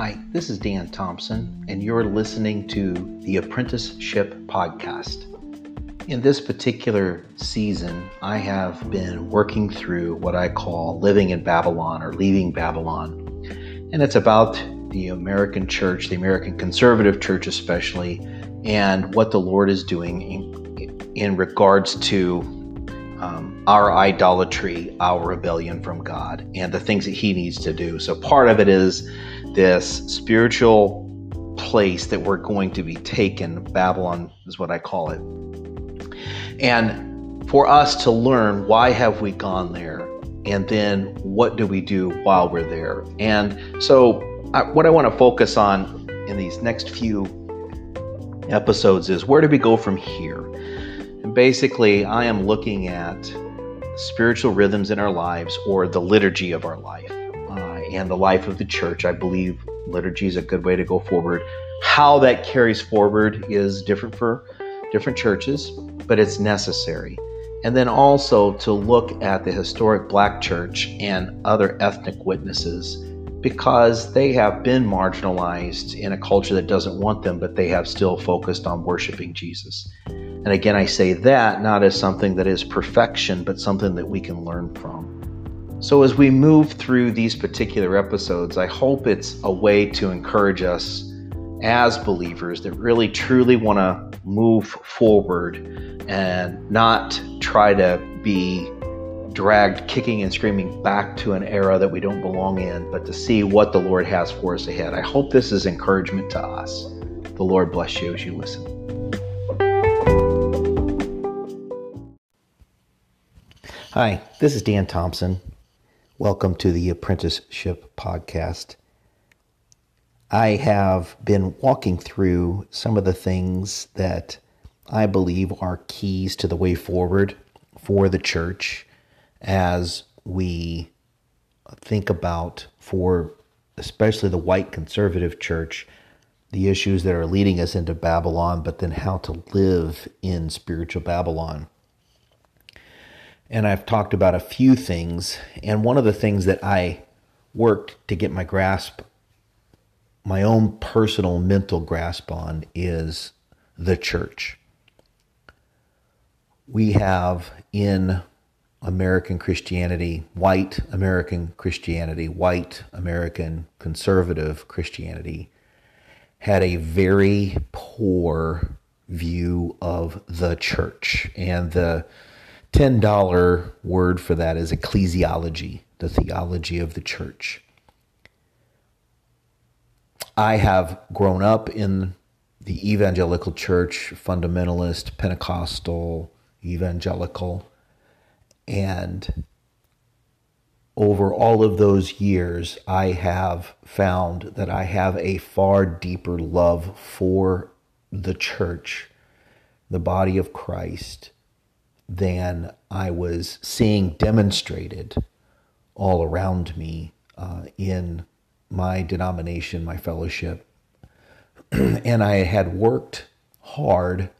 Hi, this is Dan Thompson, and you're listening to the Apprenticeship Podcast. In this particular season, I have been working through what I call living in Babylon or leaving Babylon. And it's about the American church, the American conservative church especially, and what the Lord is doing in, in regards to um, our idolatry, our rebellion from God, and the things that He needs to do. So, part of it is this spiritual place that we're going to be taken. Babylon is what I call it. And for us to learn why have we gone there? And then what do we do while we're there? And so, I, what I want to focus on in these next few episodes is where do we go from here? And basically, I am looking at spiritual rhythms in our lives or the liturgy of our life and the life of the church. I believe liturgy is a good way to go forward. How that carries forward is different for different churches, but it's necessary. And then also to look at the historic black church and other ethnic witnesses because they have been marginalized in a culture that doesn't want them, but they have still focused on worshiping Jesus. And again, I say that not as something that is perfection, but something that we can learn from. So, as we move through these particular episodes, I hope it's a way to encourage us as believers that really truly want to move forward and not try to be dragged kicking and screaming back to an era that we don't belong in, but to see what the Lord has for us ahead. I hope this is encouragement to us. The Lord bless you as you listen. Hi, this is Dan Thompson. Welcome to the Apprenticeship Podcast. I have been walking through some of the things that I believe are keys to the way forward for the church as we think about for especially the white conservative church the issues that are leading us into Babylon, but then how to live in spiritual Babylon. And I've talked about a few things, and one of the things that I worked to get my grasp, my own personal mental grasp on, is the church. We have in American Christianity, white American Christianity, white American conservative Christianity, had a very poor view of the church. And the $10 word for that is ecclesiology, the theology of the church. I have grown up in the evangelical church, fundamentalist, Pentecostal, evangelical and over all of those years, I have found that I have a far deeper love for the church, the body of Christ, than I was seeing demonstrated all around me uh, in my denomination, my fellowship. and I had worked hard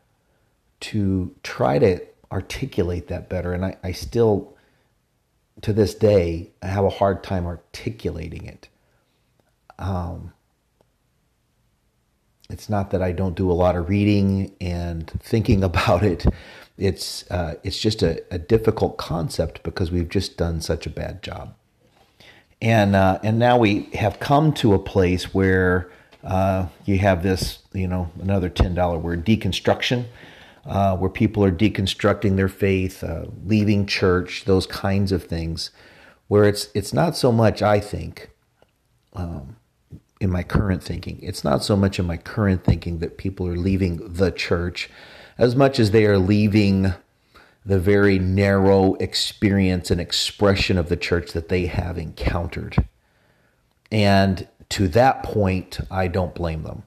to try to articulate that better. And I, I still, to this day, I have a hard time articulating it. Um, it's not that I don't do a lot of reading and thinking about it. It's uh, it's just a, a, difficult concept because we've just done such a bad job, and uh, and now we have come to a place where uh, you have this, you know, another ten dollar word, deconstruction uh, where people are deconstructing their faith, uh, leaving church, those kinds of things, where it's it's not so much I think, um, in my current thinking, it's not so much in my current thinking that people are leaving the church, as much as they are leaving the very narrow experience and expression of the church that they have encountered, and to that point, I don't blame them.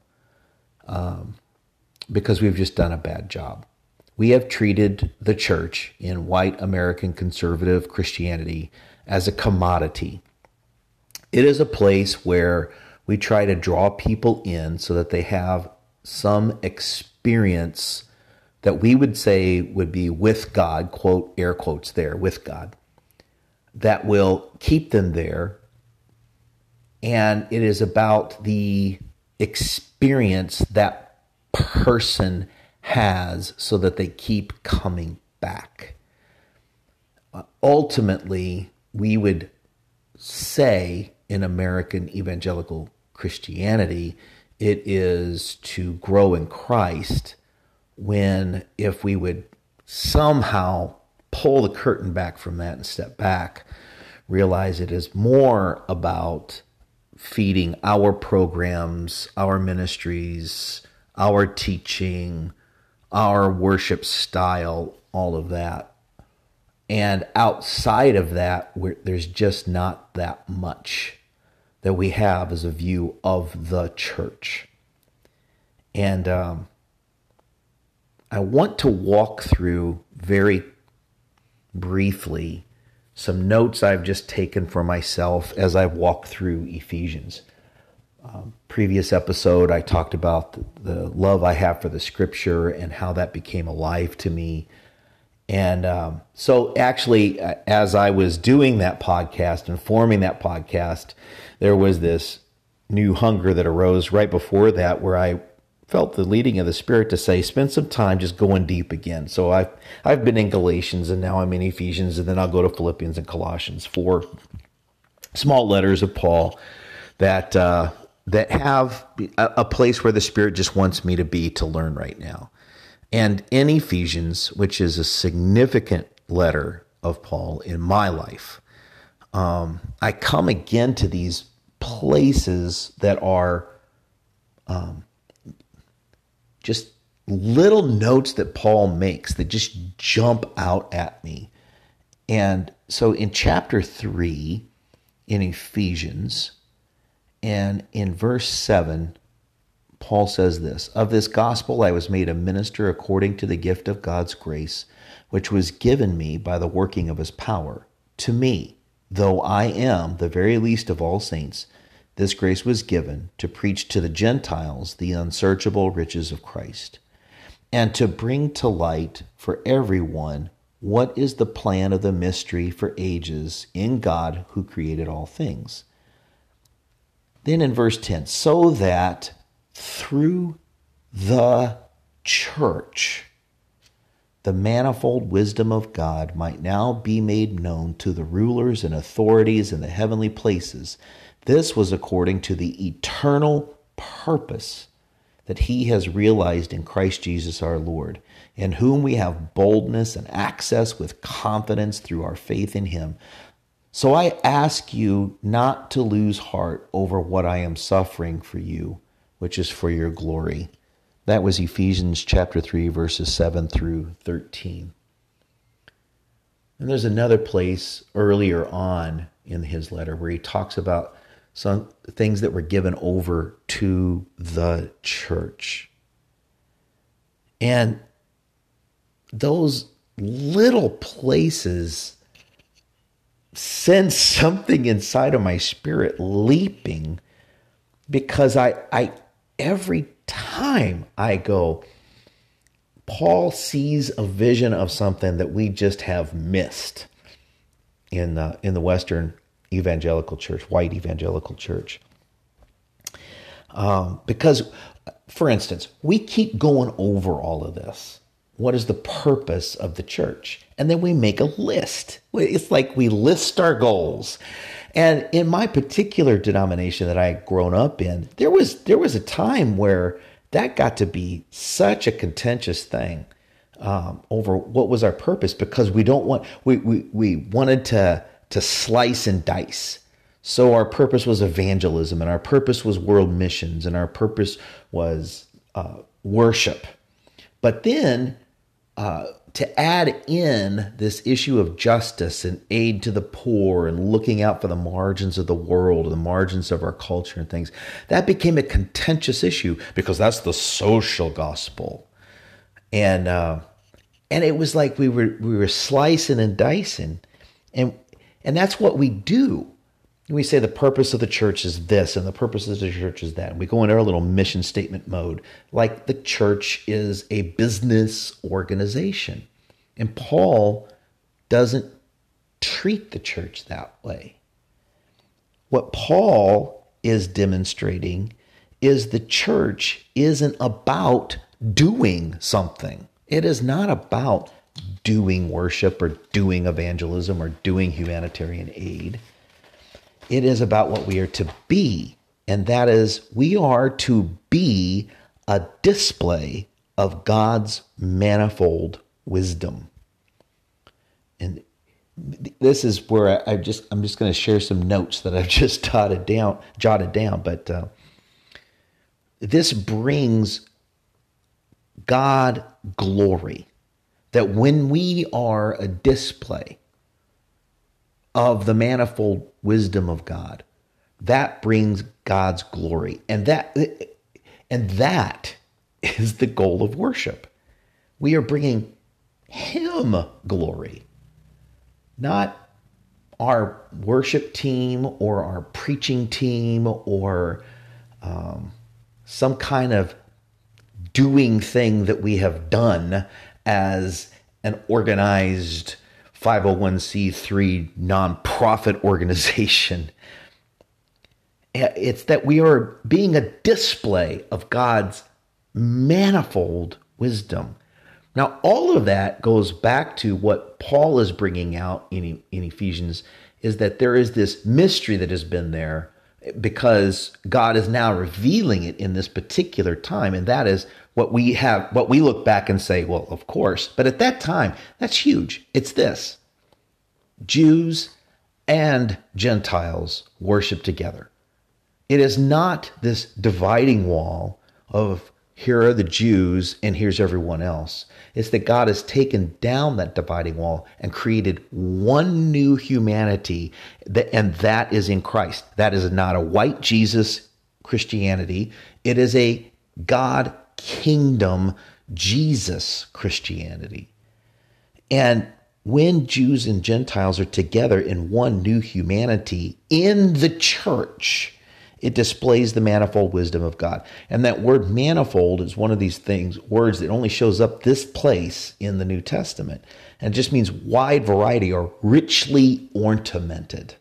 Um, because we've just done a bad job we have treated the church in white American conservative Christianity as a commodity. It is a place where we try to draw people in so that they have some experience that we would say would be with God, quote, air quotes there, with God, that will keep them there and it is about the experience that person has so that they keep coming back. Ultimately, we would say in American evangelical Christianity, it is to grow in Christ when if we would somehow pull the curtain back from that and step back, realize it is more about feeding our programs, our ministries, our teaching, our worship style, all of that. And outside of that, there's just not that much that we have as a view of the church. And um, I want to walk through very briefly some notes I've just taken for myself as I walk through Ephesians. Um, previous episode, I talked about the, the, love I have for the scripture and how that became alive to me. And um, so, actually, as I was doing that podcast and forming that podcast, there was this new hunger that arose right before that where I felt the leading of the Spirit to say, spend some time just going deep again. So I've I've been in Galatians and now I'm in Ephesians and then I'll go to Philippians and Colossians, four small letters of Paul that uh, that have a, a place where the Spirit just wants me to be to learn right now. And in Ephesians, which is a significant letter of Paul in my life, um, I come again to these places that are um, just little notes that Paul makes that just jump out at me. And so in chapter 3 in Ephesians and in verse 7, Paul says this Of this gospel I was made a minister according to the gift of God's grace, which was given me by the working of his power. To me, though I am the very least of all saints, this grace was given to preach to the Gentiles the unsearchable riches of Christ, and to bring to light for everyone what is the plan of the mystery for ages in God who created all things. Then in verse 10, so that through the church, the manifold wisdom of God might now be made known to the rulers and authorities in the heavenly places this was according to the eternal purpose that he has realized in Christ Jesus our Lord, in whom we have boldness and access with confidence through our faith in him. So I ask you not to lose heart over what I am suffering for you, which is for your glory. That was Ephesians chapter 3, verses 7 through 13. And there's another place earlier on in his letter where he talks about some things that were given over to the church. And those little places send something inside of my spirit leaping because I, I every time I go, Paul sees a vision of something that we just have missed in the in the Western evangelical church, white evangelical church. Um, because, for instance, we keep going over all of this. What is the purpose of the church? And then we make a list. It's like we list our goals. And in my particular denomination that I had grown up in, there was there was a time where that got to be such a contentious thing um, over what was our purpose because we don't want we we, we wanted to to slice and dice. So our purpose was evangelism, and our purpose was world missions, and our purpose was uh, worship. But then uh, to add in this issue of justice and aid to the poor and looking out for the margins of the world, the margins of our culture and things, that became a contentious issue because that's the social gospel. And uh, and it was like we were we were slicing and dicing, and and that's what we do. We say the purpose of the church is this and the purpose of the church is that. And we go into our little mission statement mode, like the church is a business organization. And Paul doesn't treat the church that way. What Paul is demonstrating is the church isn't about doing something. It is not about doing worship or doing evangelism or doing humanitarian aid. It is about what we are to be, and that is we are to be a display of God's manifold wisdom. And this is where I, just I'm just going to share some notes that I've just jotted down, jotted down. But uh, this brings God glory. That when we are a display of the manifold wisdom of God, that brings God's glory, and that and that is the goal of worship. We are bringing Him glory not our worship team or our preaching team or um, some kind of doing thing that we have done as an organized 501c3 nonprofit organization. It's that we are being a display of God's manifold wisdom. Now, all of that goes back to what Paul is bringing out in, in Ephesians is that there is this mystery that has been there because God is now revealing it in this particular time. And that is what we have, what we look back and say, well, of course. But at that time, that's huge. It's this Jews and Gentiles worship together. It is not this dividing wall of here are the Jews and here's everyone else. It's that God has taken down that dividing wall and created one new humanity, and that is in Christ. That is not a white Jesus Christianity, it is a God kingdom Jesus Christianity. And when Jews and Gentiles are together in one new humanity in the church, it displays the manifold wisdom of God. And that word manifold is one of these things, words that only shows up this place in the New Testament. And it just means wide variety or richly ornamented.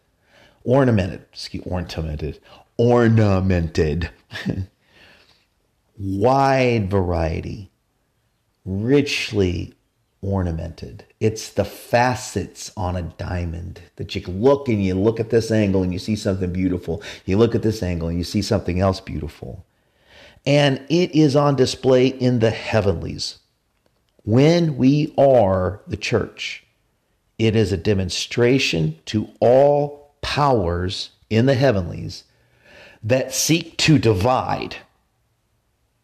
Ornamented, excuse ornamented, ornamented. wide variety, richly ornamented. It's the facets on a diamond that you look and you look at this angle and you see something beautiful. You look at this angle and you see something else beautiful. And it is on display in the heavenlies. When we are the church, it is a demonstration to all powers in the heavenlies that seek to divide,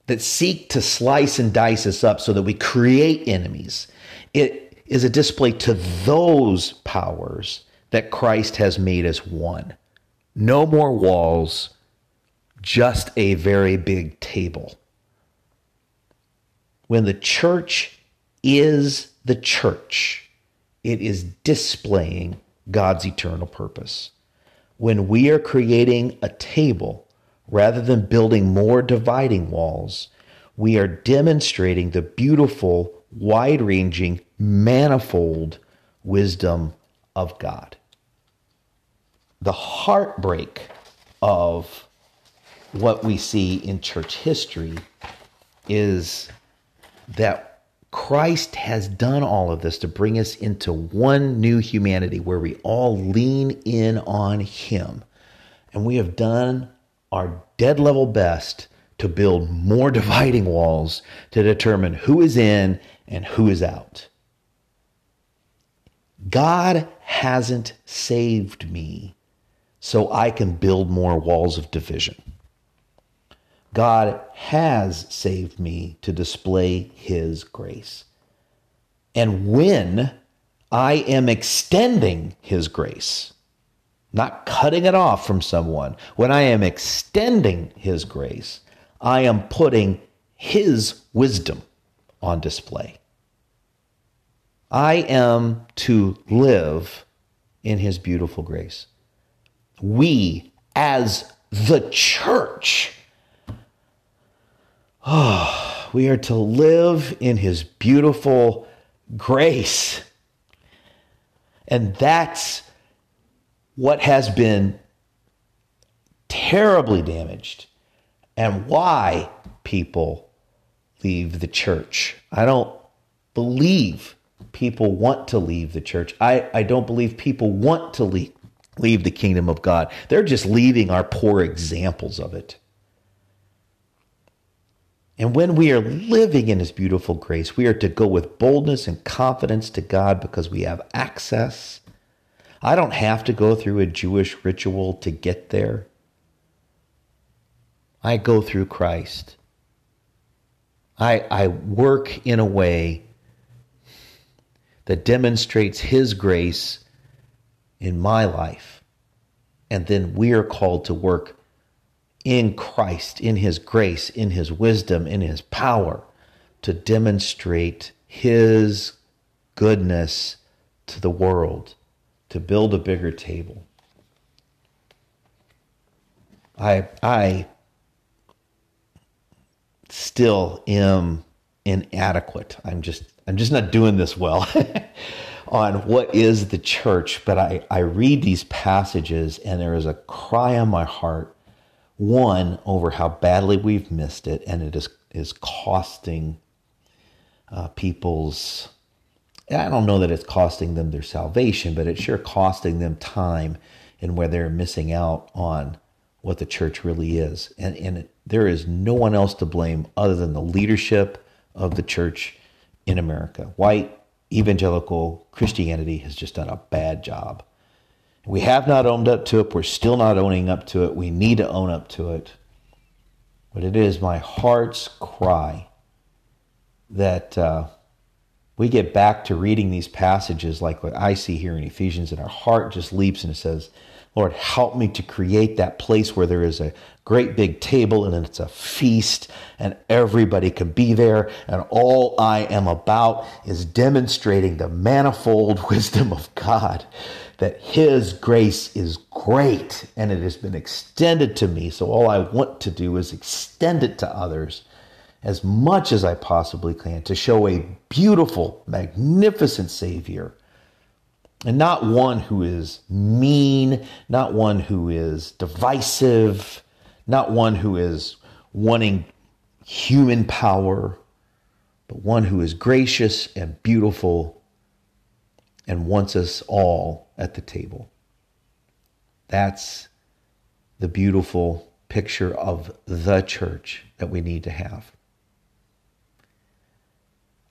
that seek to slice and dice us up so that we create enemies it is a display to those powers that Christ has made us one. No more walls, just a very big table. When the church is the church, it is displaying God's eternal purpose. When we are creating a table rather than building more dividing walls, we are demonstrating the beautiful wide ranging, manifold wisdom of God. The heartbreak of what we see in church history is that Christ has done all of this to bring us into one new humanity where we all lean in on Him. And we have done our dead level best to build more dividing walls to determine who is in and who is out. God hasn't saved me so I can build more walls of division. God has saved me to display his grace. And when I am extending his grace, not cutting it off from someone, when I am extending his grace, I am putting his wisdom on display. I am to live in his beautiful grace. We, as the church, oh, we are to live in his beautiful grace. And that's what has been terribly damaged and why people leave the church. I don't believe people want to leave the church. I, I don't believe people want to leave, leave the kingdom of God. They're just leaving our poor examples of it. And when we are living in His beautiful grace, we are to go with boldness and confidence to God because we have access. I don't have to go through a Jewish ritual to get there. I go through Christ. I, I work in a way that demonstrates His grace in my life. And then we are called to work in Christ, in His grace, in His wisdom, in His power to demonstrate His goodness to the world, to build a bigger table. I, I still am inadequate. I'm just I'm just not doing this well on what is the church, but I, I read these passages and there is a cry on my heart, one, over how badly we've missed it, and it is, is costing uh, people's, I don't know that it's costing them their salvation, but it's sure costing them time and where they're missing out on what the church really is. And, and there is no one else to blame other than the leadership of the church in America. White evangelical Christianity has just done a bad job. We have not owned up to it. We're still not owning up to it. We need to own up to it. But it is my heart's cry that uh, we get back to reading these passages like what I see here in Ephesians, and our heart just leaps and it says, Lord, help me to create that place where there is a great big table and it's a feast and everybody can be there. And all I am about is demonstrating the manifold wisdom of God, that His grace is great and it has been extended to me. So all I want to do is extend it to others as much as I possibly can to show a beautiful, magnificent Savior and not one who is mean, not one who is divisive, not one who is wanting human power, but one who is gracious and beautiful and wants us all at the table. That's the beautiful picture of the church that we need to have.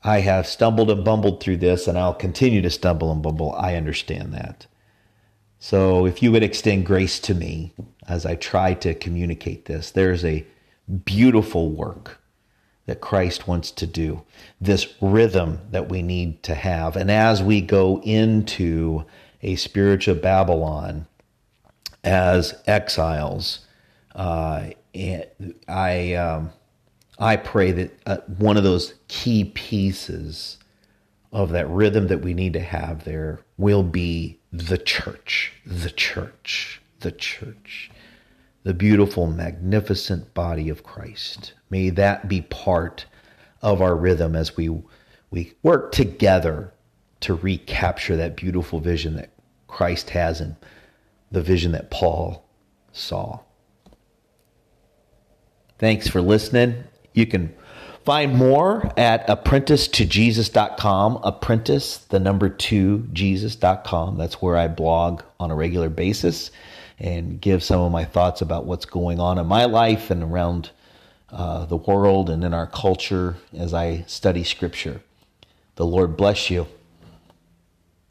I have stumbled and bumbled through this, and I'll continue to stumble and bumble. I understand that. So if you would extend grace to me as I try to communicate this, there's a beautiful work that Christ wants to do, this rhythm that we need to have. And as we go into a spiritual Babylon as exiles, uh, I. Um, I pray that uh, one of those key pieces of that rhythm that we need to have there will be the church, the church, the church, the beautiful, magnificent body of Christ. May that be part of our rhythm as we we work together to recapture that beautiful vision that Christ has and the vision that Paul saw. Thanks for listening. You can find more at Apprentice2Jesus.com. Apprentice, the number two, Jesus.com. That's where I blog on a regular basis and give some of my thoughts about what's going on in my life and around uh, the world and in our culture as I study Scripture. The Lord bless you.